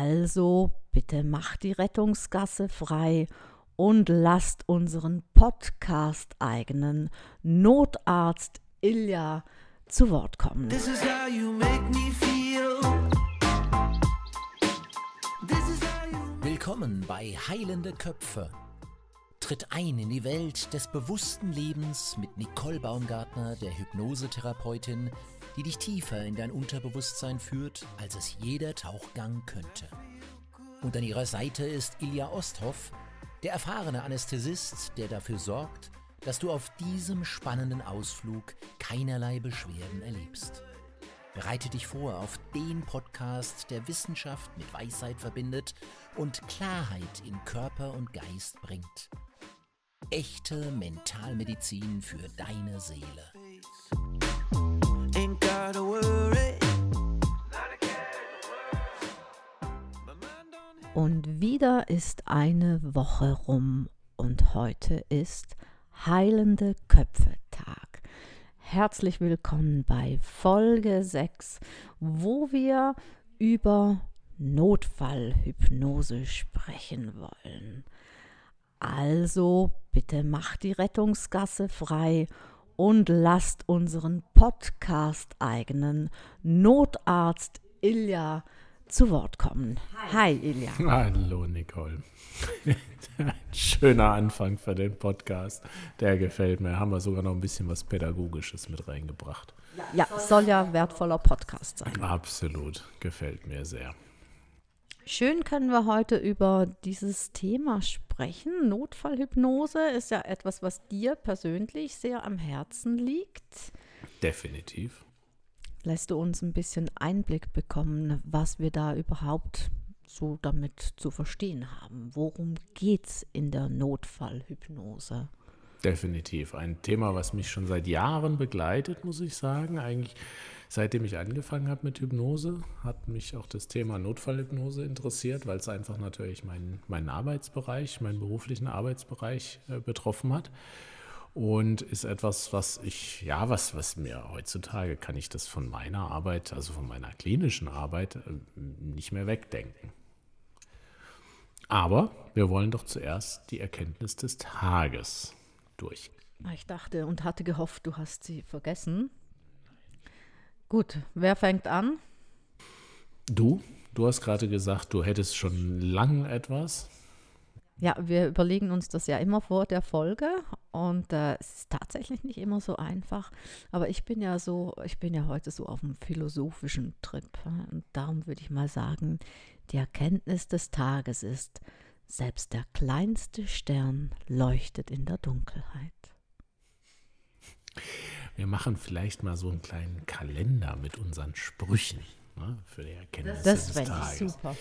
Also bitte macht die Rettungsgasse frei und lasst unseren Podcast-eigenen Notarzt Ilja zu Wort kommen. This is how you make me feel. This is how you Willkommen bei Heilende Köpfe. Tritt ein in die Welt des bewussten Lebens mit Nicole Baumgartner, der Hypnosetherapeutin, die dich tiefer in dein Unterbewusstsein führt, als es jeder Tauchgang könnte. Und an ihrer Seite ist Ilja Osthoff, der erfahrene Anästhesist, der dafür sorgt, dass du auf diesem spannenden Ausflug keinerlei Beschwerden erlebst. Bereite dich vor auf den Podcast, der Wissenschaft mit Weisheit verbindet und Klarheit in Körper und Geist bringt. Echte Mentalmedizin für deine Seele. Und wieder ist eine Woche rum und heute ist Heilende Köpfe Tag. Herzlich willkommen bei Folge 6, wo wir über Notfallhypnose sprechen wollen. Also bitte macht die Rettungsgasse frei und lasst unseren Podcast-eigenen Notarzt Ilja zu Wort kommen. Hi, Ilja. Hallo Nicole. Ein schöner Anfang für den Podcast. Der gefällt mir. Haben wir sogar noch ein bisschen was Pädagogisches mit reingebracht. Ja, soll ja wertvoller Podcast sein. Absolut. Gefällt mir sehr. Schön können wir heute über dieses Thema sprechen. Notfallhypnose ist ja etwas, was dir persönlich sehr am Herzen liegt. Definitiv. Lässt du uns ein bisschen Einblick bekommen, was wir da überhaupt so damit zu verstehen haben? Worum geht's in der Notfallhypnose? Definitiv. Ein Thema, was mich schon seit Jahren begleitet, muss ich sagen. Eigentlich seitdem ich angefangen habe mit Hypnose, hat mich auch das Thema Notfallhypnose interessiert, weil es einfach natürlich meinen, meinen Arbeitsbereich, meinen beruflichen Arbeitsbereich äh, betroffen hat. Und ist etwas, was ich, ja, was, was mir heutzutage kann ich das von meiner Arbeit, also von meiner klinischen Arbeit, äh, nicht mehr wegdenken. Aber wir wollen doch zuerst die Erkenntnis des Tages durch. Ich dachte und hatte gehofft, du hast sie vergessen. Gut, wer fängt an? Du, du hast gerade gesagt, du hättest schon lang etwas. Ja, wir überlegen uns das ja immer vor der Folge und äh, es ist tatsächlich nicht immer so einfach. Aber ich bin ja so, ich bin ja heute so auf einem philosophischen Trip. Und darum würde ich mal sagen, die Erkenntnis des Tages ist, selbst der kleinste Stern leuchtet in der Dunkelheit. Wir machen vielleicht mal so einen kleinen Kalender mit unseren Sprüchen ne, für die Erkenntnis Das des fände ich Tages. super.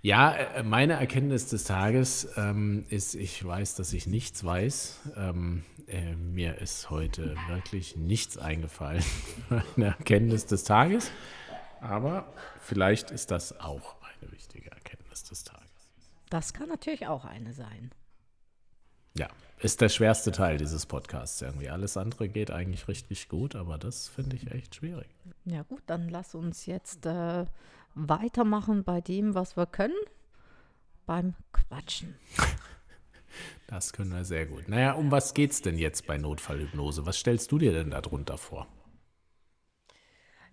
Ja, äh, meine Erkenntnis des Tages ähm, ist, ich weiß, dass ich nichts weiß. Ähm, äh, mir ist heute wirklich nichts eingefallen. Eine Erkenntnis des Tages. Aber vielleicht ist das auch eine wichtige Erkenntnis des Tages. Das kann natürlich auch eine sein. Ja, ist der schwerste Teil dieses Podcasts irgendwie. Alles andere geht eigentlich richtig gut, aber das finde ich echt schwierig. Ja gut, dann lass uns jetzt äh, weitermachen bei dem, was wir können, beim Quatschen. Das können wir sehr gut. Naja, um was geht's denn jetzt bei Notfallhypnose? Was stellst du dir denn darunter vor?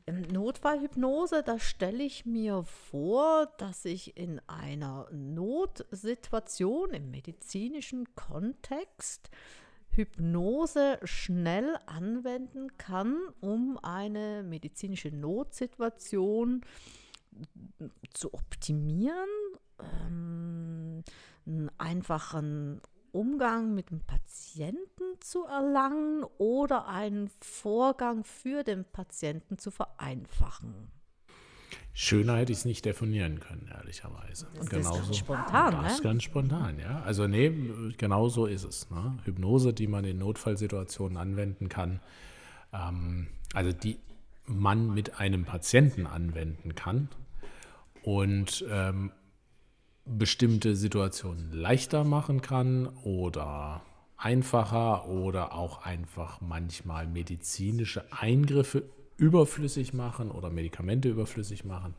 In Notfallhypnose, da stelle ich mir vor, dass ich in einer Notsituation im medizinischen Kontext Hypnose schnell anwenden kann, um eine medizinische Notsituation zu optimieren, ähm, einen einfachen Umgang mit dem Patienten zu erlangen oder einen Vorgang für den Patienten zu vereinfachen. Schöner hätte ich es nicht definieren können, ehrlicherweise. Das ganz spontan, Das ist ne? ganz spontan, ja. Also nee, genau so ist es. Ne? Hypnose, die man in Notfallsituationen anwenden kann, ähm, also die man mit einem Patienten anwenden kann und ähm, bestimmte Situationen leichter machen kann oder einfacher oder auch einfach manchmal medizinische Eingriffe überflüssig machen oder Medikamente überflüssig machen.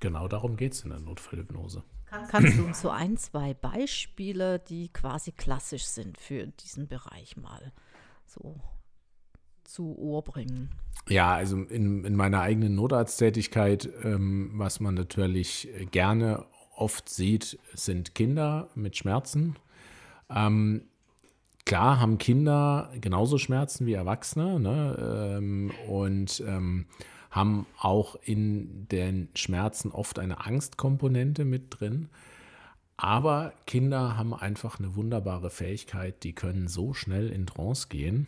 genau darum geht es in der Notfallhypnose. Kannst du uns so ein, zwei Beispiele, die quasi klassisch sind für diesen Bereich mal so zu Ohr bringen? Ja, also in, in meiner eigenen Notarzttätigkeit, ähm, was man natürlich gerne oft sieht, sind Kinder mit Schmerzen. Ähm, klar haben Kinder genauso Schmerzen wie Erwachsene ne? ähm, und ähm, haben auch in den Schmerzen oft eine Angstkomponente mit drin. Aber Kinder haben einfach eine wunderbare Fähigkeit, die können so schnell in Trance gehen,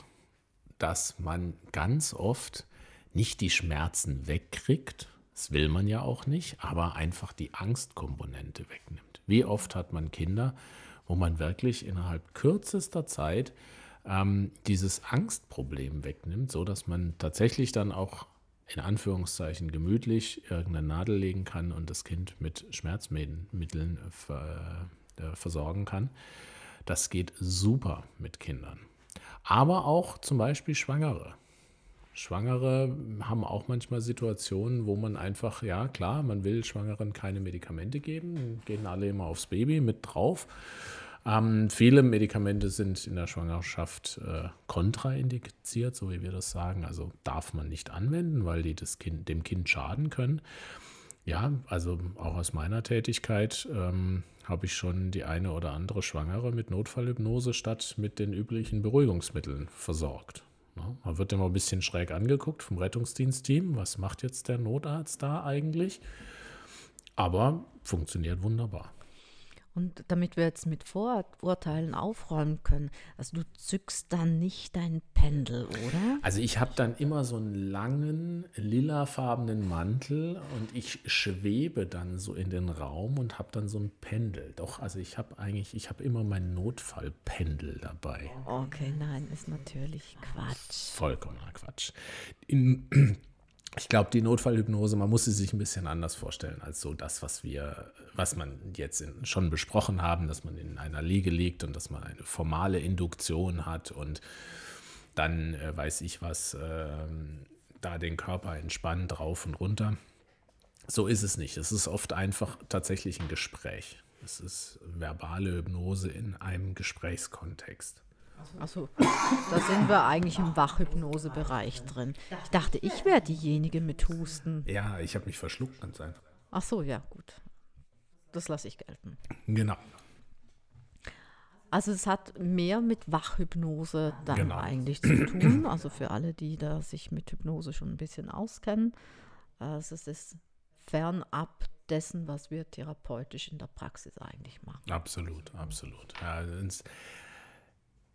dass man ganz oft nicht die Schmerzen wegkriegt, das will man ja auch nicht, aber einfach die Angstkomponente wegnimmt. Wie oft hat man Kinder, wo man wirklich innerhalb kürzester Zeit ähm, dieses Angstproblem wegnimmt, sodass man tatsächlich dann auch in Anführungszeichen gemütlich irgendeine Nadel legen kann und das Kind mit Schmerzmitteln ver, äh, versorgen kann. Das geht super mit Kindern. Aber auch zum Beispiel Schwangere. Schwangere haben auch manchmal Situationen, wo man einfach, ja klar, man will Schwangeren keine Medikamente geben, gehen alle immer aufs Baby mit drauf. Ähm, viele Medikamente sind in der Schwangerschaft äh, kontraindiziert, so wie wir das sagen. Also darf man nicht anwenden, weil die das kind, dem Kind schaden können. Ja, also auch aus meiner Tätigkeit ähm, habe ich schon die eine oder andere Schwangere mit Notfallhypnose statt mit den üblichen Beruhigungsmitteln versorgt. Ja, man wird immer ein bisschen schräg angeguckt vom Rettungsdienstteam. Was macht jetzt der Notarzt da eigentlich? Aber funktioniert wunderbar. Und damit wir jetzt mit Vorurteilen aufräumen können, also du zückst dann nicht dein Pendel, oder? Also ich habe dann immer so einen langen lilafarbenen Mantel und ich schwebe dann so in den Raum und habe dann so ein Pendel. Doch, also ich habe eigentlich, ich habe immer mein Notfallpendel dabei. Okay, nein, ist natürlich Quatsch. Vollkommener Quatsch. In, ich glaube, die Notfallhypnose, man muss sie sich ein bisschen anders vorstellen als so das, was wir, was man jetzt in, schon besprochen haben, dass man in einer Liege liegt und dass man eine formale Induktion hat und dann äh, weiß ich was, äh, da den Körper entspannt rauf und runter. So ist es nicht. Es ist oft einfach tatsächlich ein Gespräch. Es ist verbale Hypnose in einem Gesprächskontext. Also, da sind wir eigentlich im Wachhypnosebereich drin. Ich dachte, ich wäre diejenige mit Husten. Ja, ich habe mich verschluckt, ganz einfach. Ach so, ja, gut. Das lasse ich gelten. Genau. Also es hat mehr mit Wachhypnose dann Genau. eigentlich zu tun. Also für alle, die da sich mit Hypnose schon ein bisschen auskennen. Also es ist fernab dessen, was wir therapeutisch in der Praxis eigentlich machen. Absolut, absolut. Ja, es,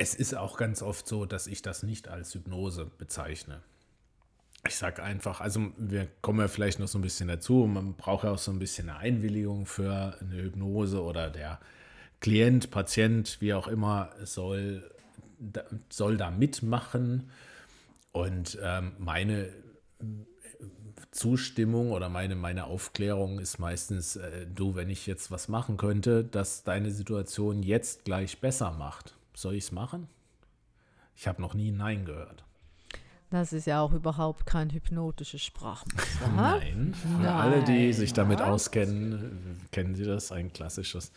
es ist auch ganz oft so, dass ich das nicht als Hypnose bezeichne. Ich sage einfach, also wir kommen ja vielleicht noch so ein bisschen dazu, man braucht ja auch so ein bisschen eine Einwilligung für eine Hypnose oder der Klient, Patient, wie auch immer, soll, da- soll da mitmachen. Und ähm, meine Zustimmung oder meine, meine Aufklärung ist meistens, äh, du, wenn ich jetzt was machen könnte, das deine Situation jetzt gleich besser macht, soll ich es machen? Ich habe noch nie Nein gehört. Das ist ja auch überhaupt kein hypnotisches Sprachmuster. Nein. Für alle, die Nein. sich damit auskennen, äh, kennen sie das, ein klassisches,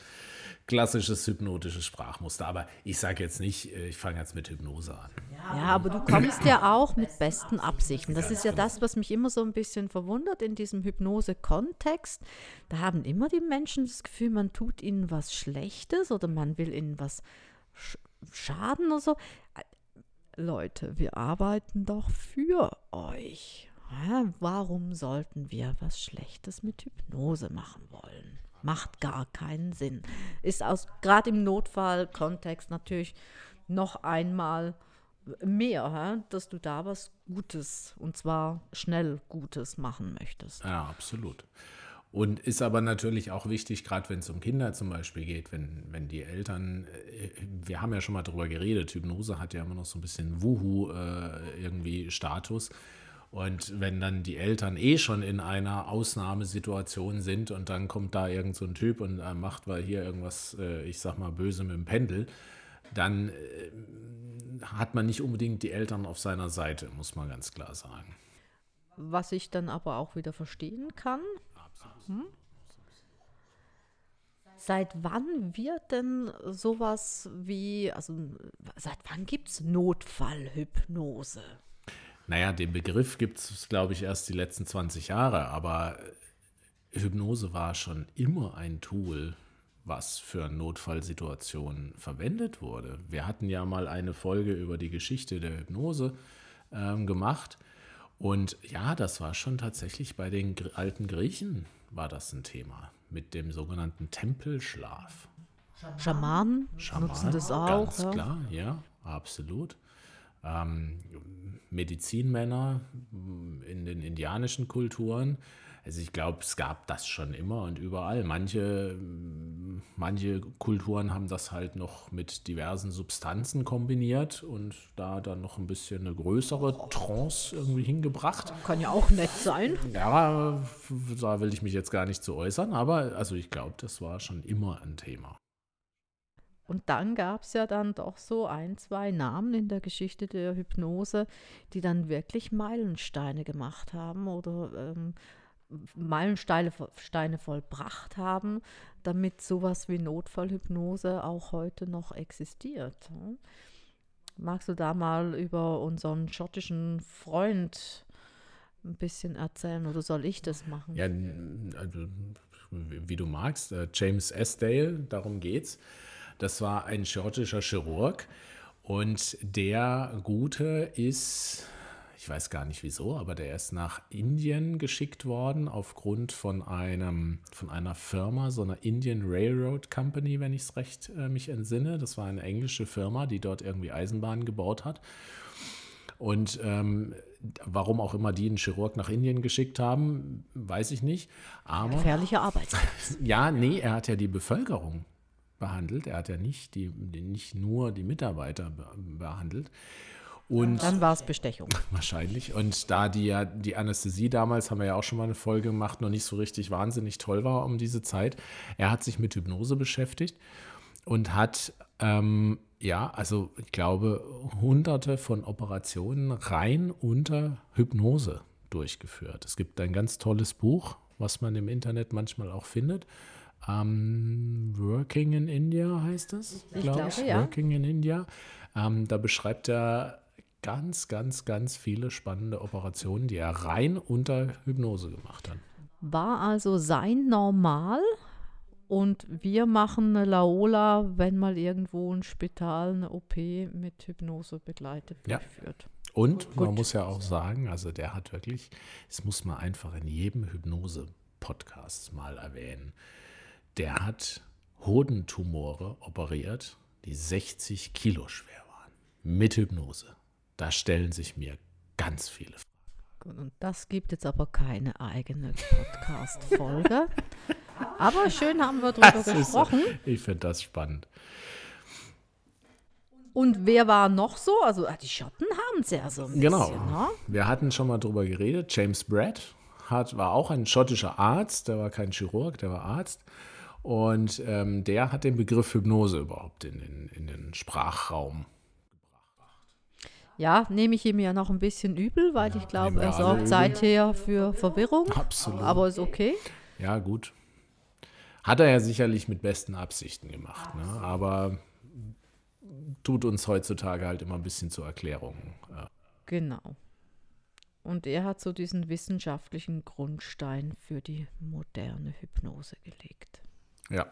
klassisches hypnotisches Sprachmuster. Aber ich sage jetzt nicht, äh, ich fange jetzt mit Hypnose an. Ja, aber du kommst ja auch mit besten Absichten. Das ist ja das, was mich immer so ein bisschen verwundert in diesem Hypnose-Kontext. Da haben immer die Menschen das Gefühl, man tut ihnen was Schlechtes oder man will ihnen was schaden oder so. Leute, wir arbeiten doch für euch. Warum sollten wir was Schlechtes mit Hypnose machen wollen? Macht gar keinen Sinn. Ist aus gerade im Notfallkontext natürlich noch einmal mehr, dass du da was Gutes und zwar schnell Gutes machen möchtest. Ja, absolut. Und ist aber natürlich auch wichtig, gerade wenn es um Kinder zum Beispiel geht, wenn, wenn die Eltern, äh, wir haben ja schon mal darüber geredet, Hypnose hat ja immer noch so ein bisschen Wuhu äh, irgendwie Status. Und wenn dann die Eltern eh schon in einer Ausnahmesituation sind und dann kommt da irgend so ein Typ und äh, macht weil hier irgendwas, äh, ich sag mal, böse mit dem Pendel, dann hat man nicht unbedingt die Eltern auf seiner Seite, muss man ganz klar sagen. Was ich dann aber auch wieder verstehen kann, Seit wann wird denn sowas wie, also seit wann gibt es Notfallhypnose? Naja, den Begriff gibt es, glaube ich, erst die letzten 20 Jahre, aber Hypnose war schon immer ein Tool, was für Notfallsituationen verwendet wurde. Wir hatten ja mal eine Folge über die Geschichte der Hypnose ähm, gemacht. Und ja, das war schon tatsächlich bei den alten Griechen war das ein Thema mit dem sogenannten Tempelschlaf. Schamanen Schamanen, nutzen das auch. Ganz ja. klar, ja, absolut. Ähm, Medizinmänner in den indianischen Kulturen. Also ich glaube, es gab das schon immer und überall. Manche, manche Kulturen haben das halt noch mit diversen Substanzen kombiniert und da dann noch ein bisschen eine größere Trance irgendwie hingebracht. Kann ja auch nett sein. Ja, da will ich mich jetzt gar nicht zu äußern, aber also ich glaube, das war schon immer ein Thema. Und dann gab es ja dann doch so ein, zwei Namen in der Geschichte der Hypnose, die dann wirklich Meilensteine gemacht haben oder ähm, Meilensteine Steine vollbracht haben, damit sowas wie Notfallhypnose auch heute noch existiert. Magst du da mal über unseren schottischen Freund ein bisschen erzählen oder soll ich das machen? Ja, also, wie du magst. äh, James Esdale, darum geht's. Das war ein schottischer Chirurg und der Gute ist, ich weiß gar nicht wieso, aber der ist nach Indien geschickt worden aufgrund von einem von einer Firma, so einer Indian Railroad Company, wenn ich es recht äh, mich entsinne. Das war eine englische Firma, die dort irgendwie Eisenbahnen gebaut hat. Und ähm, warum auch immer die einen Chirurg nach Indien geschickt haben, weiß ich nicht. Aber Gefährliche Arbeitsplatz. ja, nee, er hat ja die Bevölkerung behandelt. Er hat ja nicht, die, die, nicht nur die Mitarbeiter be behandelt. Und Dann war es Bestechung. wahrscheinlich. Und da die ja die Anästhesie damals, haben wir ja auch schon mal eine Folge gemacht, noch nicht so richtig wahnsinnig toll war um diese Zeit. Er hat sich mit Hypnose beschäftigt und hat, ähm, ja, also ich glaube, hunderte von Operationen rein unter Hypnose durchgeführt. Es gibt ein ganz tolles Buch, was man im Internet manchmal auch findet. Ähm, Working in India heißt es, Ich glaube glaube, ja. Working in India. Ähm, da beschreibt er ganz, ganz, ganz viele spannende Operationen, die er rein unter Hypnose gemacht hat. War also sein Normal und wir machen eine Laola, wenn mal irgendwo ein Spital eine OP mit Hypnose begleitet Ja. durchführt. Und man Gut. muss ja auch sagen, also der hat wirklich, das muss man einfach in jedem Hypnose-Podcast mal erwähnen, der hat Hodentumore operiert, die 60 Kilo schwer waren. Mit Hypnose. Da stellen sich mir ganz viele Fragen. Gut, Und das gibt jetzt aber keine eigene Podcast-Folge. aber schön haben wir drüber Das ist- gesprochen. Ich finde das spannend. Und wer war noch so? Also ah, die Schotten haben es ja so ein Genau. bisschen. Ne? Wir hatten schon mal drüber geredet. James Brad hat, war auch ein schottischer Arzt, der war kein Chirurg, der war Arzt. Und ähm, der hat den Begriff Hypnose überhaupt in den, in den Sprachraum. Ja, nehme ich ihm ja noch ein bisschen übel, weil ich glaube, er sorgt seither für Verwirrung. Absolut. Aber ist okay. Ja, gut. Hat er ja sicherlich mit besten Absichten gemacht. Ne? Aber tut uns heutzutage halt immer ein bisschen zur Erklärung. Äh, Genau. Und er hat so diesen wissenschaftlichen Grundstein für die moderne Hypnose gelegt. Ja,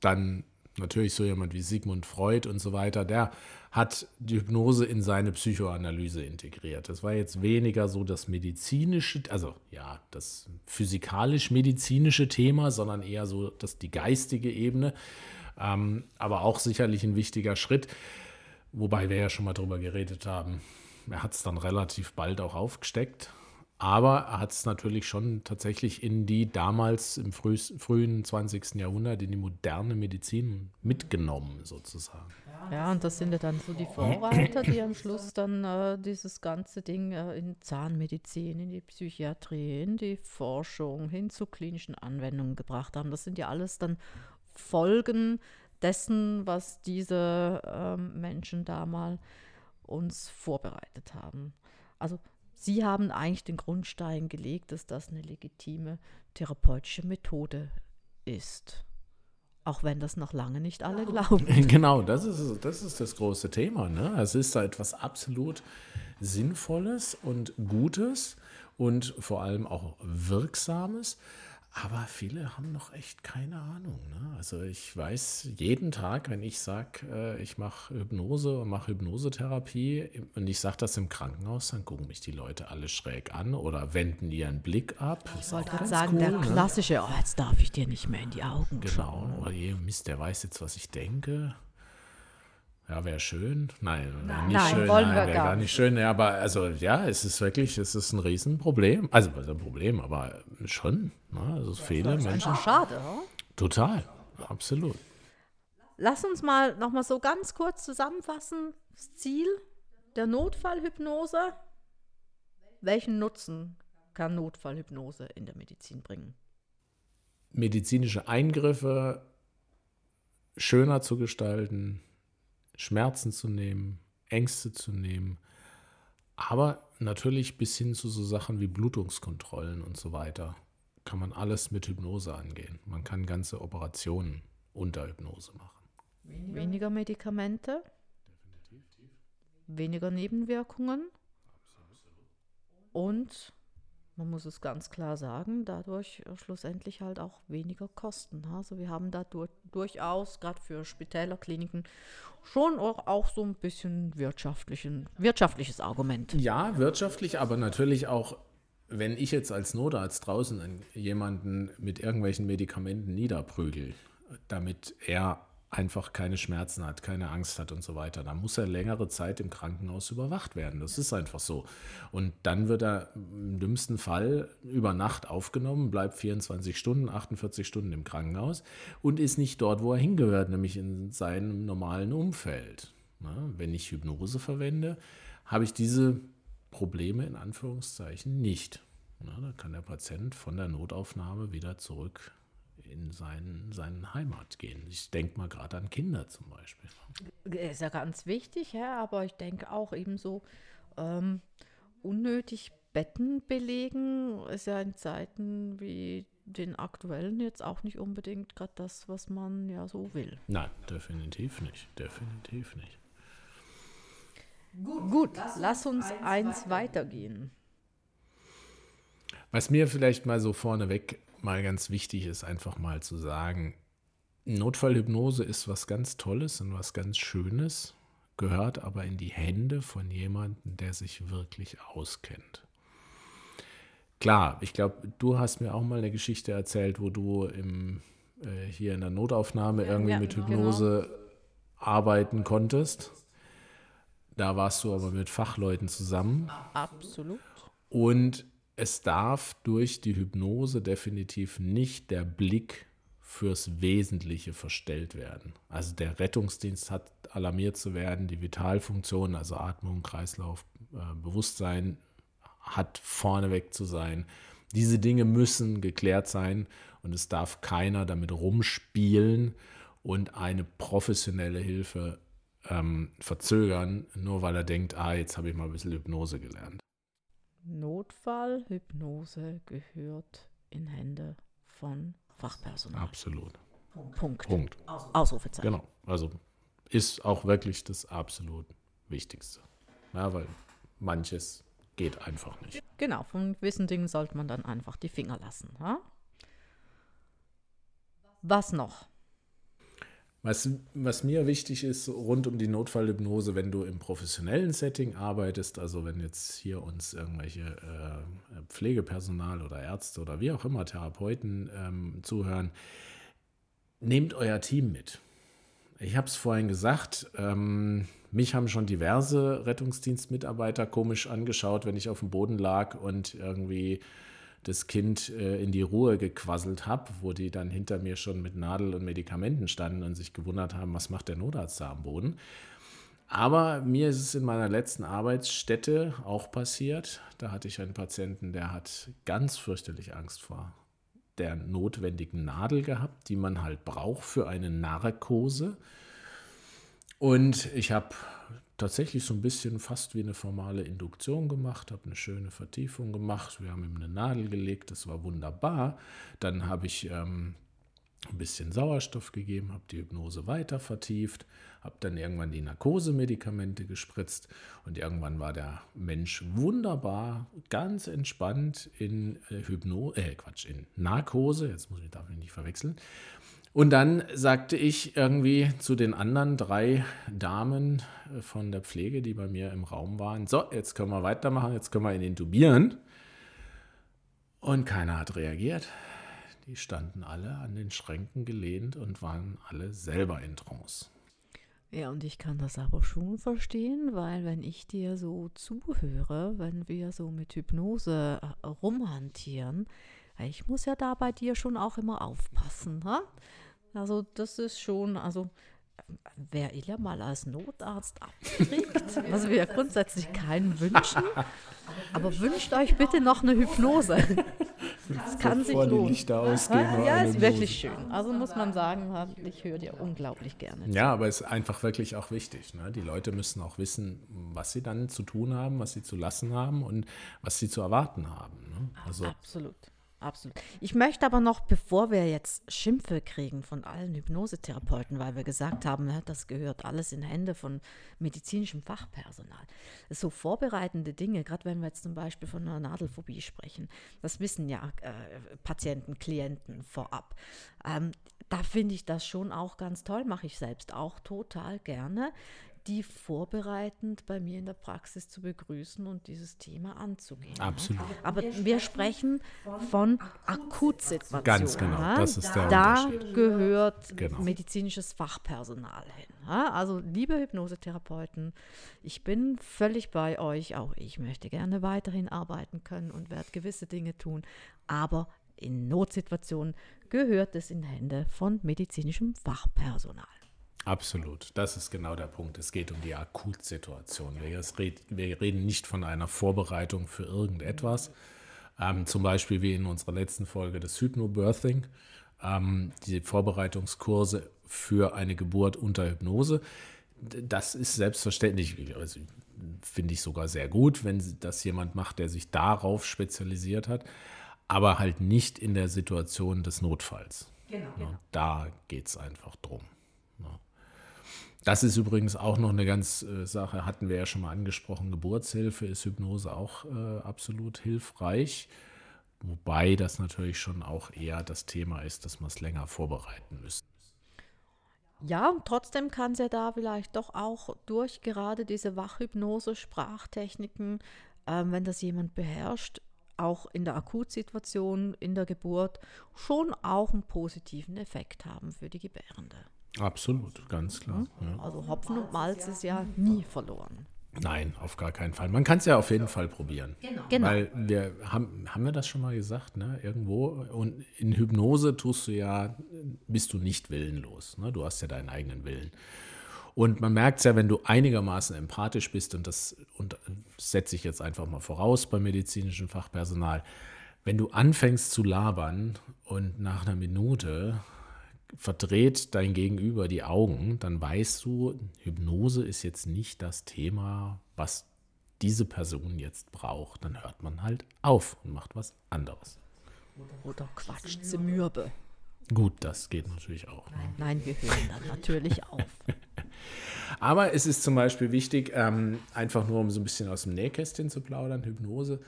dann natürlich so jemand wie Sigmund Freud und so weiter, der hat die Hypnose in seine Psychoanalyse integriert. Das war jetzt weniger so das medizinische, also ja, das physikalisch-medizinische Thema, sondern eher so das, die geistige Ebene. Ähm, aber auch sicherlich ein wichtiger Schritt, wobei wir ja schon mal drüber geredet haben. Er hat es dann relativ bald auch aufgesteckt. Aber er hat es natürlich schon tatsächlich in die damals im früh, frühen 20. Jahrhundert, in die moderne Medizin mitgenommen, sozusagen. Ja, und das sind ja dann so die Vorreiter, die am Schluss dann äh, dieses ganze Ding äh, in Zahnmedizin, in die Psychiatrie, in die Forschung, hin zu klinischen Anwendungen gebracht haben. Das sind ja alles dann Folgen dessen, was diese ähm, Menschen da mal uns vorbereitet haben. Also Sie haben eigentlich den Grundstein gelegt, dass das eine legitime therapeutische Methode ist. Auch wenn das noch lange nicht alle glauben. Genau, das ist, das ist das große Thema. Ne? Es ist da etwas absolut Sinnvolles und Gutes und vor allem auch Wirksames. Aber viele haben noch echt keine Ahnung. Ne? Also ich weiß jeden Tag, wenn ich sage, äh, ich mache Hypnose und mache Hypnosetherapie und ich sage das im Krankenhaus, dann gucken mich die Leute alle schräg an oder wenden ihren Blick ab. Ich wollte gerade sagen, der ne? klassische, oh, jetzt darf ich dir nicht mehr in die Augen Genau. schauen. Oh je, Mist, der weiß jetzt, was ich denke. Ja, wäre schön. Nein, wär nicht Nein, schön. wollen Nein, wir wäre gar gar nicht schön. Ja, aber also ja, es ist wirklich, es ist ein Riesenproblem. Also was ist ein Problem, aber schon. Ne? Also viele Menschen. Schade, oder? Total. Absolut. Lass uns mal noch mal so ganz kurz zusammenfassen. Das Ziel der Notfallhypnose. Welchen Nutzen kann Notfallhypnose in der Medizin bringen? Medizinische Eingriffe schöner zu gestalten, Schmerzen zu nehmen, Ängste zu nehmen, aber natürlich bis hin zu so Sachen wie Blutungskontrollen und so weiter kann man alles mit Hypnose angehen. Man kann ganze Operationen unter Hypnose machen. Weniger Medikamente, weniger Nebenwirkungen und man muss es ganz klar sagen, dadurch äh, schlussendlich halt auch weniger Kosten. Also wir haben da dur durchaus, gerade für Spitäler, Kliniken, schon auch, auch so ein bisschen wirtschaftlichen, wirtschaftliches Argument. Ja, wirtschaftlich, aber natürlich auch, wenn ich jetzt als Notarzt draußen an jemanden mit irgendwelchen Medikamenten niederprügel, damit er einfach keine Schmerzen hat, keine Angst hat und so weiter, dann muss er längere Zeit im Krankenhaus überwacht werden. Das ist einfach so. Und dann wird er im dümmsten Fall über Nacht aufgenommen, bleibt 24 Stunden, 48 Stunden im Krankenhaus und ist nicht dort, wo er hingehört, nämlich in seinem normalen Umfeld. Wenn ich Hypnose verwende, habe ich diese Probleme in Anführungszeichen nicht. Da kann der Patient von der Notaufnahme wieder zurück in seinen, seine Heimat gehen. Ich denke mal gerade an Kinder zum Beispiel. Ist ja ganz wichtig, ja, aber ich denke auch ebenso ähm, unnötig Betten belegen ist ja in Zeiten wie den aktuellen jetzt auch nicht unbedingt gerade das, was man ja so will. Nein, definitiv nicht. Definitiv nicht. Gut, lass uns eins weitergehen. Was mir vielleicht mal so vorneweg mal ganz wichtig ist, einfach mal zu sagen, Notfallhypnose ist was ganz Tolles und was ganz Schönes, gehört aber in die Hände von jemandem, der sich wirklich auskennt. Klar, ich glaube, du hast mir auch mal eine Geschichte erzählt, wo du im, äh, hier in der Notaufnahme irgendwie ja, mit genau. Hypnose arbeiten konntest. Da warst du aber mit Fachleuten zusammen. Absolut. Und es darf durch die Hypnose definitiv nicht der Blick fürs Wesentliche verstellt werden. Also der Rettungsdienst hat alarmiert zu werden, die Vitalfunktion, also Atmung, Kreislauf, äh, Bewusstsein hat vorneweg zu sein. Diese Dinge müssen geklärt sein und es darf keiner damit rumspielen und eine professionelle Hilfe ähm, verzögern, nur weil er denkt, ah, jetzt habe ich mal ein bisschen Hypnose gelernt. Notfallhypnose gehört in Hände von Fachpersonal. Absolut. Punkt. Punkt. Ausrufezeichen. Genau. Also ist auch wirklich das absolut Wichtigste. Ja, weil manches geht einfach nicht. Genau, von gewissen Dingen sollte man dann einfach die Finger lassen. Ja? Was noch? Was, was mir wichtig ist rund um die Notfallhypnose, wenn du im professionellen Setting arbeitest, also wenn jetzt hier uns irgendwelche äh, Pflegepersonal oder Ärzte oder wie auch immer Therapeuten ähm, zuhören, nehmt euer Team mit. Ich habe es vorhin gesagt, ähm, mich haben schon diverse Rettungsdienstmitarbeiter komisch angeschaut, wenn ich auf dem Boden lag und irgendwie das Kind äh, in die Ruhe gequasselt habe, wo die dann hinter mir schon mit Nadel und Medikamenten standen und sich gewundert haben, was macht der Notarzt da am Boden. Aber mir ist es in meiner letzten Arbeitsstätte auch passiert. Da hatte ich einen Patienten, der hat ganz fürchterlich Angst vor der notwendigen Nadel gehabt, die man halt braucht für eine Narkose. Und ich habe tatsächlich so ein bisschen fast wie eine formale Induktion gemacht, habe eine schöne Vertiefung gemacht. Wir haben ihm eine Nadel gelegt, das war wunderbar. Dann habe ich ähm, ein bisschen Sauerstoff gegeben, habe die Hypnose weiter vertieft, habe dann irgendwann die Narkosemedikamente gespritzt und irgendwann war der Mensch wunderbar, ganz entspannt in äh, Hypno, äh, Quatsch, in Narkose, jetzt muss ich, darf ich nicht verwechseln. Und dann sagte ich irgendwie zu den anderen drei Damen äh, von der Pflege, die bei mir im Raum waren, so, jetzt können wir weitermachen, jetzt können wir ihn intubieren. Und keiner hat reagiert. Die standen alle an den Schränken gelehnt und waren alle selber in Trance. Ja, und ich kann das aber schon verstehen, weil wenn ich dir so zuhöre, wenn wir so mit Hypnose äh, rumhantieren, ich muss ja da bei dir schon auch immer aufpassen. Ha? Also das ist schon, also wer Ilja mal als Notarzt abkriegt, was wir ja grundsätzlich keinen wünschen, aber wünscht euch bitte noch eine Hypnose. Das kann sich lohnen. Ja, ist wirklich schön. Also muss man sagen, ich höre dir unglaublich gerne. zu. Ja, aber es ist einfach wirklich auch wichtig. Ne? Die Leute müssen auch wissen, was sie dann zu tun haben, was sie zu lassen haben und was sie zu erwarten haben. Ne? Also Absolut. Absolut. Ich möchte aber noch, bevor wir jetzt Schimpfe kriegen von allen Hypnosetherapeuten, weil wir gesagt haben, ne, das gehört alles in Hände von medizinischem Fachpersonal. So vorbereitende Dinge, gerade wenn wir jetzt zum Beispiel von einer Nadelphobie sprechen, das wissen ja äh, Patienten, Klienten vorab. Ähm, da finde ich das schon auch ganz toll, mache ich selbst auch total gerne, die vorbereitend bei mir in der Praxis zu begrüßen und dieses Thema anzugehen. absolut. Aber wir sprechen von Akutsituationen. Ganz genau, ja? das ist der Da Unterschied. gehört Genau. medizinisches Fachpersonal hin. ja? Also liebe Hypnosetherapeuten, ich bin völlig bei euch. Auch ich möchte gerne weiterhin arbeiten können und werde gewisse Dinge tun. Aber in Notsituationen gehört es in Hände von medizinischem Fachpersonal. Absolut, das ist genau der Punkt. Es geht um die Akutsituation. Wir, red, wir reden nicht von einer Vorbereitung für irgendetwas. Ähm, zum Beispiel wie in unserer letzten Folge des Hypnobirthing, ähm, die Vorbereitungskurse für eine Geburt unter Hypnose. Das ist selbstverständlich, also finde ich sogar sehr gut, wenn das jemand macht, der sich darauf spezialisiert hat, aber halt nicht in der Situation des Notfalls. Genau. Da geht es einfach drum. Das ist übrigens auch noch eine ganz äh, Sache, hatten wir ja schon mal angesprochen. Geburtshilfe ist Hypnose auch äh, absolut hilfreich. Wobei das natürlich schon auch eher das Thema ist, dass man es länger vorbereiten müsste. Ja, und trotzdem kann es ja da vielleicht doch auch durch gerade diese Wachhypnose, Sprachtechniken, ähm, wenn das jemand beherrscht, auch in der Akutsituation, in der Geburt, schon auch einen positiven Effekt haben für die Gebärende. Absolut, ganz klar. Ja. Also Hopfen und Malz ist ja nie verloren. Nein, auf gar keinen Fall. Man kann es ja auf jeden Fall probieren. Genau. Weil wir haben, haben wir das schon mal gesagt, ne? Irgendwo. Und in Hypnose tust du ja, bist du nicht willenlos. Ne? Du hast ja deinen eigenen Willen. Und man merkt es ja, wenn du einigermaßen empathisch bist, und das, und das setze ich jetzt einfach mal voraus beim medizinischen Fachpersonal, wenn du anfängst zu labern und nach einer Minute verdreht dein Gegenüber die Augen, dann weißt du, Hypnose ist jetzt nicht das Thema, was diese Person jetzt braucht. Dann hört man halt auf und macht was anderes. Oder quatscht sie mürbe. Gut, das geht natürlich auch. Ne? Nein, wir hören dann natürlich auf. Aber es ist zum Beispiel wichtig, ähm, einfach nur um so ein bisschen aus dem Nähkästchen zu plaudern, Hypnose.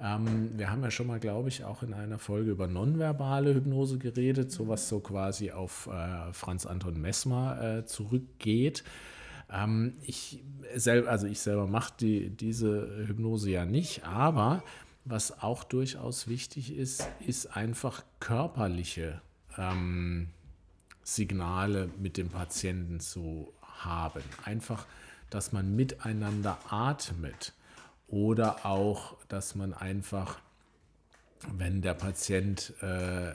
Ähm, wir haben ja schon mal, glaube ich, auch in einer Folge über nonverbale Hypnose geredet, so was so quasi auf äh, Franz Anton Messmer äh, zurückgeht. Ähm, ich, selber, also ich selber mache die, diese Hypnose ja nicht, aber was auch durchaus wichtig ist, ist einfach körperliche ähm, Signale mit dem Patienten zu haben. Einfach, dass man miteinander atmet oder auch, dass man einfach, wenn der Patient, äh,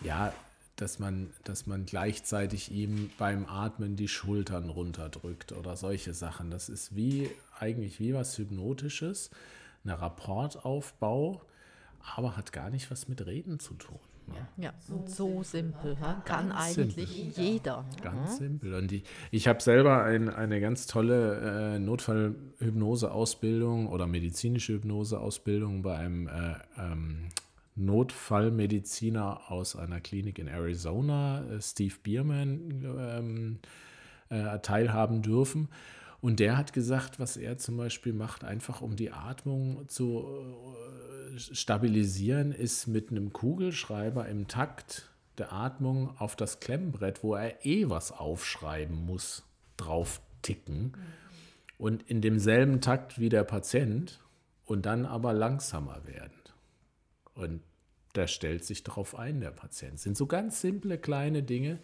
ja, dass man, dass man gleichzeitig ihm beim Atmen die Schultern runterdrückt oder solche Sachen. Das ist wie eigentlich wie was Hypnotisches, ein Rapportaufbau, aber hat gar nicht was mit Reden zu tun. Ne? Ja, und so simpel. ja, Kann Ganz eigentlich simpel. jeder. Ganz simpel. Und ich, ich habe selber ein, eine ganz tolle äh, Notfallhypnose-Ausbildung oder medizinische Hypnose-Ausbildung bei einem äh, ähm, Notfallmediziner aus einer Klinik in Arizona, äh, Steve Bierman, ähm, äh, teilhaben dürfen. Und der hat gesagt, was er zum Beispiel macht, einfach um die Atmung zu äh, stabilisieren, ist mit einem Kugelschreiber im Takt der Atmung auf das Klemmbrett, wo er eh was aufschreiben muss, drauf ticken. Und in demselben Takt wie der Patient und dann aber langsamer werden. Und der stellt sich darauf ein, der Patient. sind so ganz simple kleine Dinge,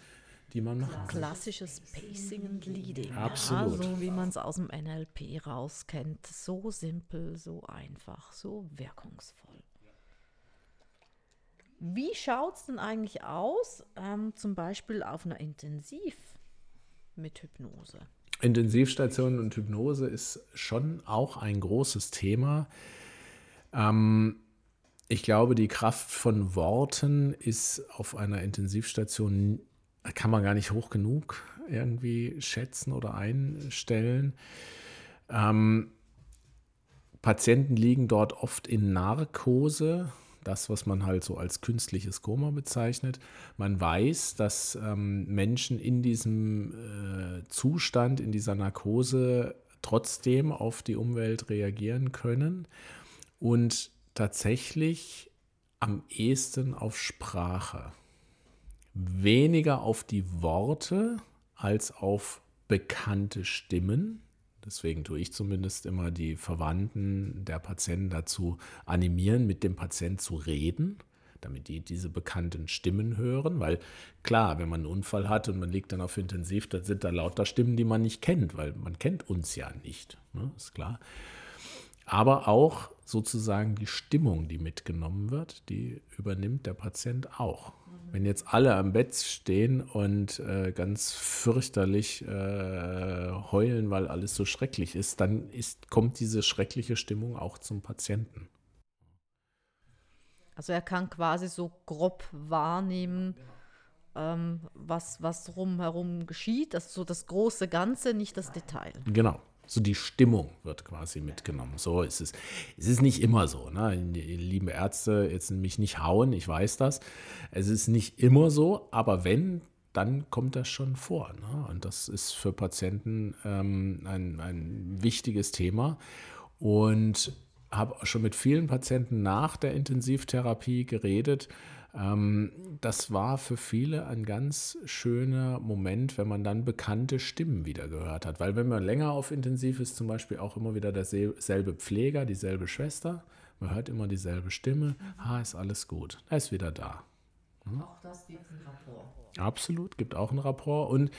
die man machen kann. Klassisches Pacing and Leading. Absolut. Ja, so wie man es aus dem NLP rauskennt. So simpel, so einfach, so wirkungsvoll. Wie schaut es denn eigentlich aus, ähm, zum Beispiel auf einer Intensiv mit Hypnose? Intensivstation und Hypnose ist schon auch ein großes Thema. Ähm, ich glaube, die Kraft von Worten ist auf einer Intensivstation, kann man gar nicht hoch genug irgendwie schätzen oder einstellen. Ähm, Patienten liegen dort oft in Narkose, das, was man halt so als künstliches Koma bezeichnet. Man weiß, dass ähm, Menschen in diesem äh, Zustand, in dieser Narkose trotzdem auf die Umwelt reagieren können und tatsächlich am ehesten auf Sprache. Weniger auf die Worte als auf bekannte Stimmen. Deswegen tue ich zumindest immer die Verwandten der Patienten dazu animieren, mit dem Patient zu reden, damit die diese bekannten Stimmen hören. Weil klar, wenn man einen Unfall hat und man liegt dann auf Intensiv, dann sind da lauter Stimmen, die man nicht kennt, weil man kennt uns ja nicht. Ne? Ist klar. Aber auch sozusagen die Stimmung, die mitgenommen wird, die übernimmt der Patient auch. Wenn jetzt alle am Bett stehen und äh, ganz fürchterlich äh, heulen, weil alles so schrecklich ist, dann ist, kommt diese schreckliche Stimmung auch zum Patienten. Also er kann quasi so grob wahrnehmen, ähm, was, was rumherum geschieht. Das ist so das große Ganze, nicht das Detail. Genau. So die Stimmung wird quasi mitgenommen. So ist es. Es ist nicht immer so. Ne? Liebe Ärzte, jetzt mich nicht hauen, ich weiß das. Es ist nicht immer so, aber wenn, dann kommt das schon vor. Ne? Und das ist für Patienten ähm, ein, ein wichtiges Thema. Und habe schon mit vielen Patienten nach der Intensivtherapie geredet. Ähm, das war für viele ein ganz schöner Moment, wenn man dann bekannte Stimmen wieder gehört hat. Weil wenn man länger auf Intensiv ist, zum Beispiel auch immer wieder derselbe Pfleger, dieselbe Schwester, man hört immer dieselbe Stimme, ah, ist alles gut, er ist wieder da. Auch das gibt ein Rapport. Absolut, gibt auch einen Rapport. Und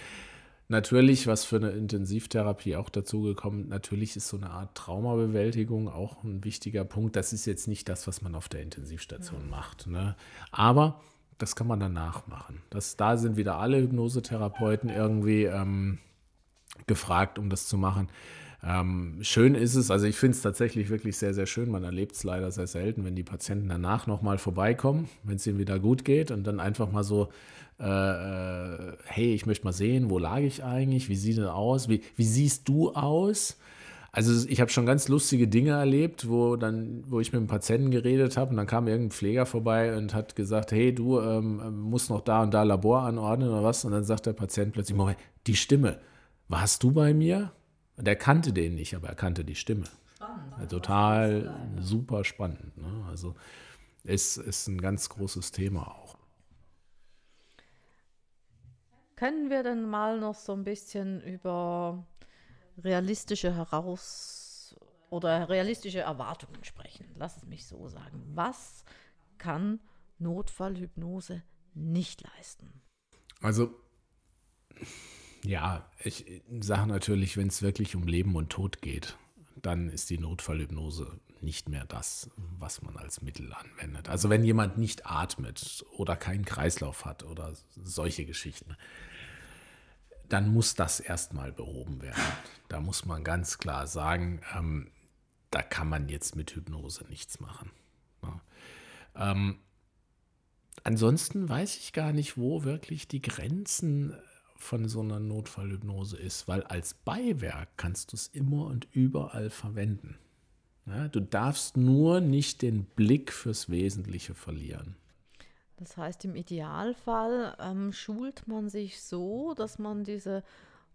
natürlich, was für eine Intensivtherapie auch dazugekommen, natürlich ist so eine Art Traumabewältigung auch ein wichtiger Punkt. Das ist jetzt nicht das, was man auf der Intensivstation macht. Ne? Aber das kann man danach machen. Das, da sind wieder alle Hypnosetherapeuten irgendwie ähm, gefragt, um das zu machen. Ähm, schön ist es, also ich finde es tatsächlich wirklich sehr, sehr schön. Man erlebt es leider sehr selten, wenn die Patienten danach nochmal vorbeikommen, wenn es ihnen wieder gut geht und dann einfach mal so, äh, äh, hey, ich möchte mal sehen, wo lag ich eigentlich, wie sieht es aus, wie, wie siehst du aus? Also ich habe schon ganz lustige Dinge erlebt, wo dann, wo ich mit einem Patienten geredet habe und dann kam irgendein Pfleger vorbei und hat gesagt, hey, du ähm, musst noch da und da Labor anordnen oder was. Und dann sagt der Patient plötzlich, Moment, die Stimme, warst du bei mir? Und er kannte den nicht, aber er kannte die Stimme. Ja, total super spannend. Ne? Also es ist ein ganz großes Thema auch. Können wir denn mal noch so ein bisschen über realistische Heraus- oder realistische Erwartungen sprechen? Lass es mich so sagen. Was kann Notfallhypnose nicht leisten? Also ja, ich sage natürlich, wenn es wirklich um Leben und Tod geht, dann ist die Notfallhypnose nicht mehr das, was man als Mittel anwendet. Also wenn jemand nicht atmet oder keinen Kreislauf hat oder solche Geschichten, dann muss das erstmal behoben werden. Da muss man ganz klar sagen, ähm, da kann man jetzt mit Hypnose nichts machen. Ja. Ähm, ansonsten weiß ich gar nicht, wo wirklich die Grenzen von so einer Notfallhypnose ist, weil als Beiwerk kannst du es immer und überall verwenden. Ja, du darfst nur nicht den Blick fürs Wesentliche verlieren. Das heißt, im Idealfall ähm, schult man sich so, dass man diese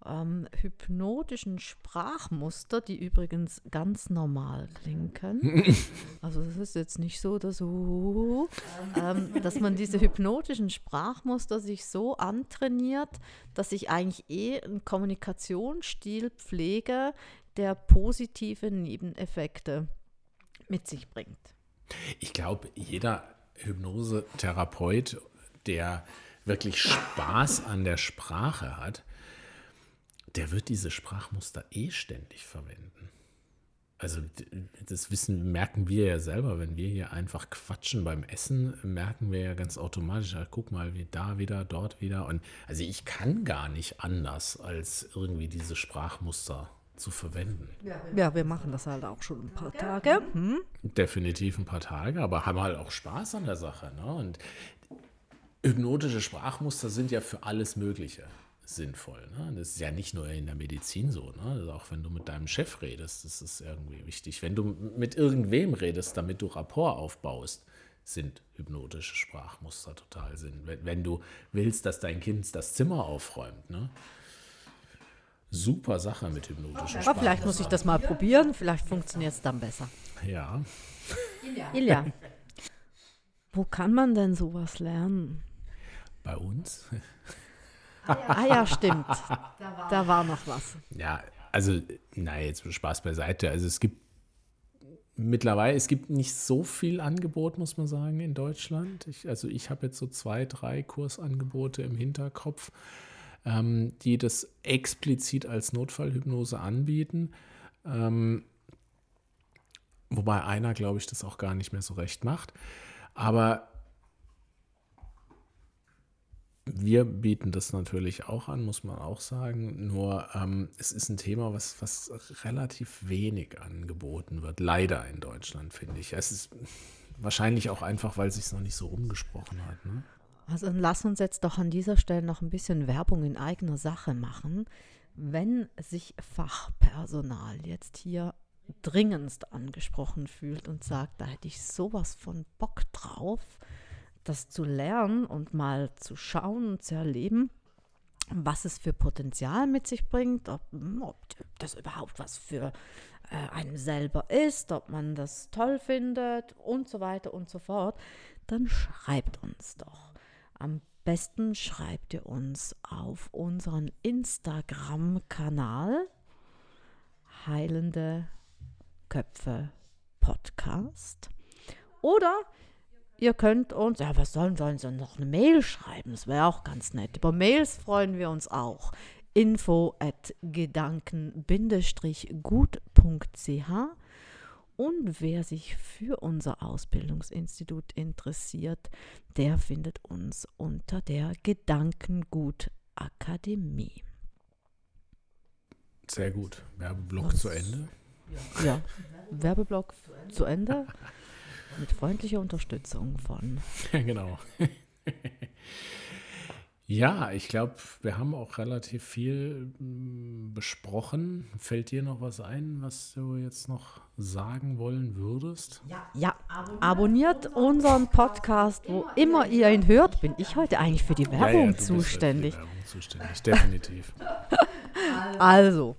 ähm, hypnotischen Sprachmuster, die übrigens ganz normal klingen, also das ist jetzt nicht so oder so, ähm, dass man diese hypnotischen Sprachmuster sich so antrainiert, dass ich eigentlich eh einen Kommunikationsstil pflege, der positive Nebeneffekte mit sich bringt. Ich glaube, jeder Hypnosetherapeut, der wirklich Spaß an der Sprache hat, der wird diese Sprachmuster eh ständig verwenden. Also das wissen, merken wir ja selber, wenn wir hier einfach quatschen beim Essen, merken wir ja ganz automatisch, ja, guck mal, wie da wieder, dort wieder. Und also ich kann gar nicht anders, als irgendwie diese Sprachmuster zu verwenden. Ja, wir machen das halt auch schon ein paar Tage. Hm? Definitiv ein paar Tage, aber haben halt auch Spaß an der Sache. Ne? Und hypnotische Sprachmuster sind ja für alles Mögliche sinnvoll. Ne? Das ist ja nicht nur in der Medizin so. Ne? Also auch wenn du mit deinem Chef redest, das ist irgendwie wichtig. Wenn du mit irgendwem redest, damit du Rapport aufbaust, sind hypnotische Sprachmuster total Sinn. Wenn, wenn du willst, dass dein Kind das Zimmer aufräumt. Ne? Super Sache mit hypnotischen Aber vielleicht muss ich das mal probieren, vielleicht funktioniert es dann besser. Ja. Ilja, wo kann man denn sowas lernen? Bei uns? Ah ja, stimmt. Da war noch was. Ja, also, na, jetzt Spaß beiseite. Also es gibt mittlerweile, es gibt nicht so viel Angebot, muss man sagen, in Deutschland. Ich, also ich habe jetzt so zwei, drei Kursangebote im Hinterkopf, ähm, die das explizit als Notfallhypnose anbieten. Ähm, wobei einer, glaube ich, das auch gar nicht mehr so recht macht. Aber wir bieten das natürlich auch an, muss man auch sagen. Nur ähm, es ist ein Thema, was, was relativ wenig angeboten wird. Leider in Deutschland, finde ich. Es ist wahrscheinlich auch einfach, weil sich es noch nicht so rumgesprochen hat. Ne? Also lass uns jetzt doch an dieser Stelle noch ein bisschen Werbung in eigener Sache machen. Wenn sich Fachpersonal jetzt hier dringendst angesprochen fühlt und sagt, da hätte ich sowas von Bock drauf, das zu lernen und mal zu schauen und zu erleben, was es für Potenzial mit sich bringt, ob, ob das überhaupt was für äh, einen selber ist, ob man das toll findet und so weiter und so fort, dann schreibt uns doch. Am besten schreibt ihr uns auf unseren Instagram-Kanal Heilende Köpfe Podcast oder Ihr könnt uns, ja, was sollen, sollen sie noch eine Mail schreiben? Das wäre auch ganz nett. Über Mails freuen wir uns auch. Info at gedanken-gut.ch und wer sich für unser Ausbildungsinstitut interessiert, der findet uns unter der Gedankengut Akademie. Sehr gut. Werbeblock zu Ende. Ja, Werbeblock zu Ende. Mit freundlicher Unterstützung von. genau. Ja, ich glaube, wir haben auch relativ viel mm, besprochen. Fällt dir noch was ein, was du jetzt noch sagen wollen würdest? Ja, abonniert unseren Podcast, wo immer ihr ihn hört. Bin ich heute eigentlich für die Werbung ja, ja, du bist zuständig? Für die Werbung zuständig, definitiv. Also,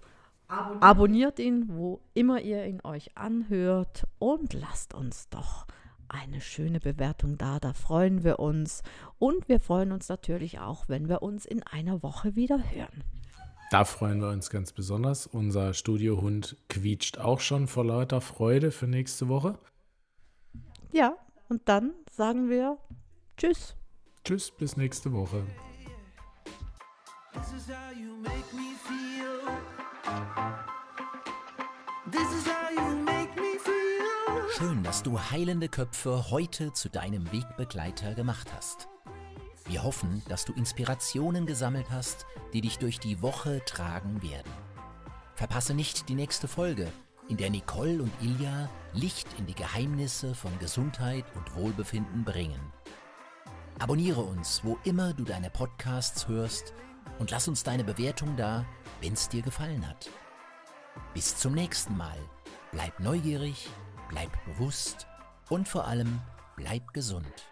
abonniert ihn, wo immer ihr ihn euch anhört und lasst uns doch eine schöne Bewertung da. Da freuen wir uns. Und wir freuen uns natürlich auch, wenn wir uns in einer Woche wieder hören. Da freuen wir uns ganz besonders. Unser Studiohund quietscht auch schon vor lauter Freude für nächste Woche. Ja, und dann sagen wir Tschüss. Tschüss, bis nächste Woche. This is how you make me feel. This is how you make me feel. Schön, dass du Heilende Köpfe heute zu deinem Wegbegleiter gemacht hast. Wir hoffen, dass du Inspirationen gesammelt hast, die dich durch die Woche tragen werden. Verpasse nicht die nächste Folge, in der Nicole und Ilja Licht in die Geheimnisse von Gesundheit und Wohlbefinden bringen. Abonniere uns, wo immer du deine Podcasts hörst und lass uns deine Bewertung da, wenn es dir gefallen hat. Bis zum nächsten Mal. Bleib neugierig, bleib bewusst und vor allem bleib gesund.